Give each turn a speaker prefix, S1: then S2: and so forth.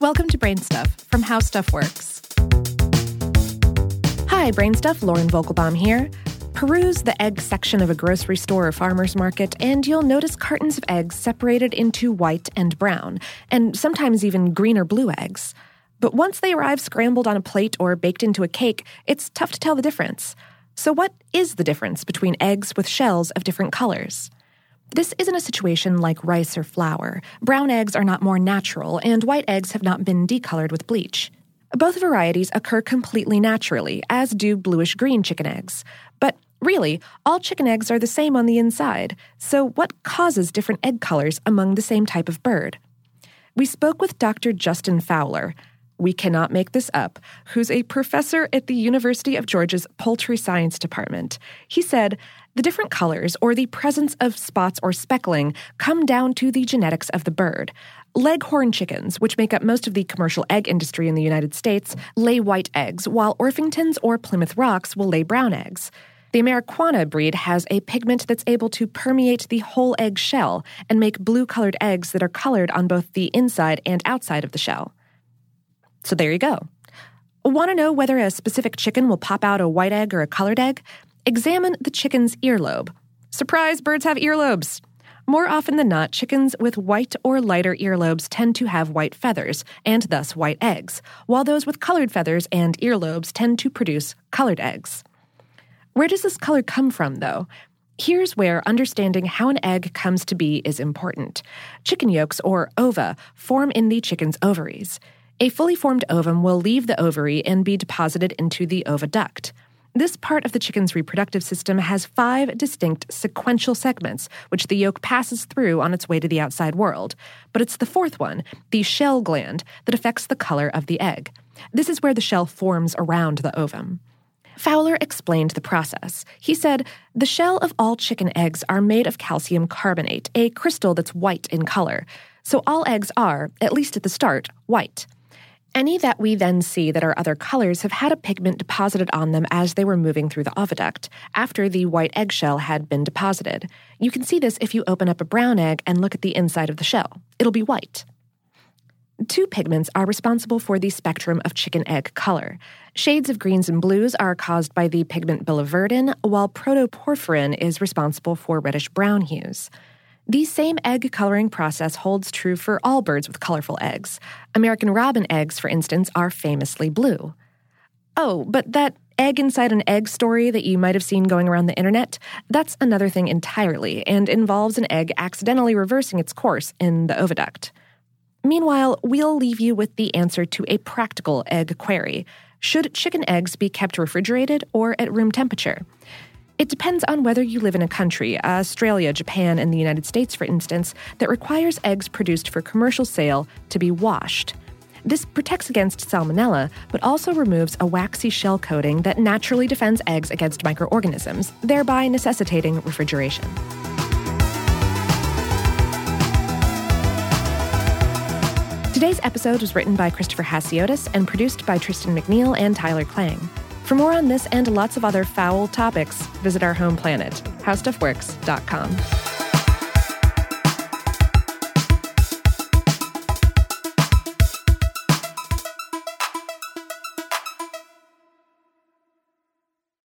S1: Welcome to BrainStuff from How Stuff Works. Hi, BrainStuff, Lauren Vogelbaum here. Peruse the egg section of a grocery store or farmer's market, and you'll notice cartons of eggs separated into white and brown, and sometimes even green or blue eggs. But once they arrive scrambled on a plate or baked into a cake, it's tough to tell the difference. So, what is the difference between eggs with shells of different colors? This isn't a situation like rice or flour. Brown eggs are not more natural, and white eggs have not been decolored with bleach. Both varieties occur completely naturally, as do bluish green chicken eggs. But really, all chicken eggs are the same on the inside, so what causes different egg colors among the same type of bird? We spoke with Dr. Justin Fowler, we cannot make this up, who's a professor at the University of Georgia's Poultry Science Department. He said, the different colors or the presence of spots or speckling come down to the genetics of the bird. Leghorn chickens, which make up most of the commercial egg industry in the United States, lay white eggs, while Orpingtons or Plymouth Rocks will lay brown eggs. The Ameraucana breed has a pigment that's able to permeate the whole egg shell and make blue colored eggs that are colored on both the inside and outside of the shell. So there you go. Want to know whether a specific chicken will pop out a white egg or a colored egg? Examine the chicken's earlobe. Surprise, birds have earlobes! More often than not, chickens with white or lighter earlobes tend to have white feathers, and thus white eggs, while those with colored feathers and earlobes tend to produce colored eggs. Where does this color come from, though? Here's where understanding how an egg comes to be is important. Chicken yolks, or ova, form in the chicken's ovaries. A fully formed ovum will leave the ovary and be deposited into the oviduct. This part of the chicken's reproductive system has five distinct sequential segments, which the yolk passes through on its way to the outside world. But it's the fourth one, the shell gland, that affects the color of the egg. This is where the shell forms around the ovum. Fowler explained the process. He said, The shell of all chicken eggs are made of calcium carbonate, a crystal that's white in color. So all eggs are, at least at the start, white. Any that we then see that are other colors have had a pigment deposited on them as they were moving through the oviduct, after the white eggshell had been deposited. You can see this if you open up a brown egg and look at the inside of the shell. It'll be white. Two pigments are responsible for the spectrum of chicken egg color. Shades of greens and blues are caused by the pigment biliverdin, while protoporphyrin is responsible for reddish brown hues. The same egg coloring process holds true for all birds with colorful eggs. American robin eggs, for instance, are famously blue. Oh, but that egg inside an egg story that you might have seen going around the internet, that's another thing entirely and involves an egg accidentally reversing its course in the oviduct. Meanwhile, we'll leave you with the answer to a practical egg query. Should chicken eggs be kept refrigerated or at room temperature? It depends on whether you live in a country, Australia, Japan, and the United States, for instance, that requires eggs produced for commercial sale to be washed. This protects against salmonella, but also removes a waxy shell coating that naturally defends eggs against microorganisms, thereby necessitating refrigeration. Today's episode was written by Christopher Hasiotis and produced by Tristan McNeil and Tyler Klang. For more on this and lots of other foul topics, visit our home planet, howstuffworks.com.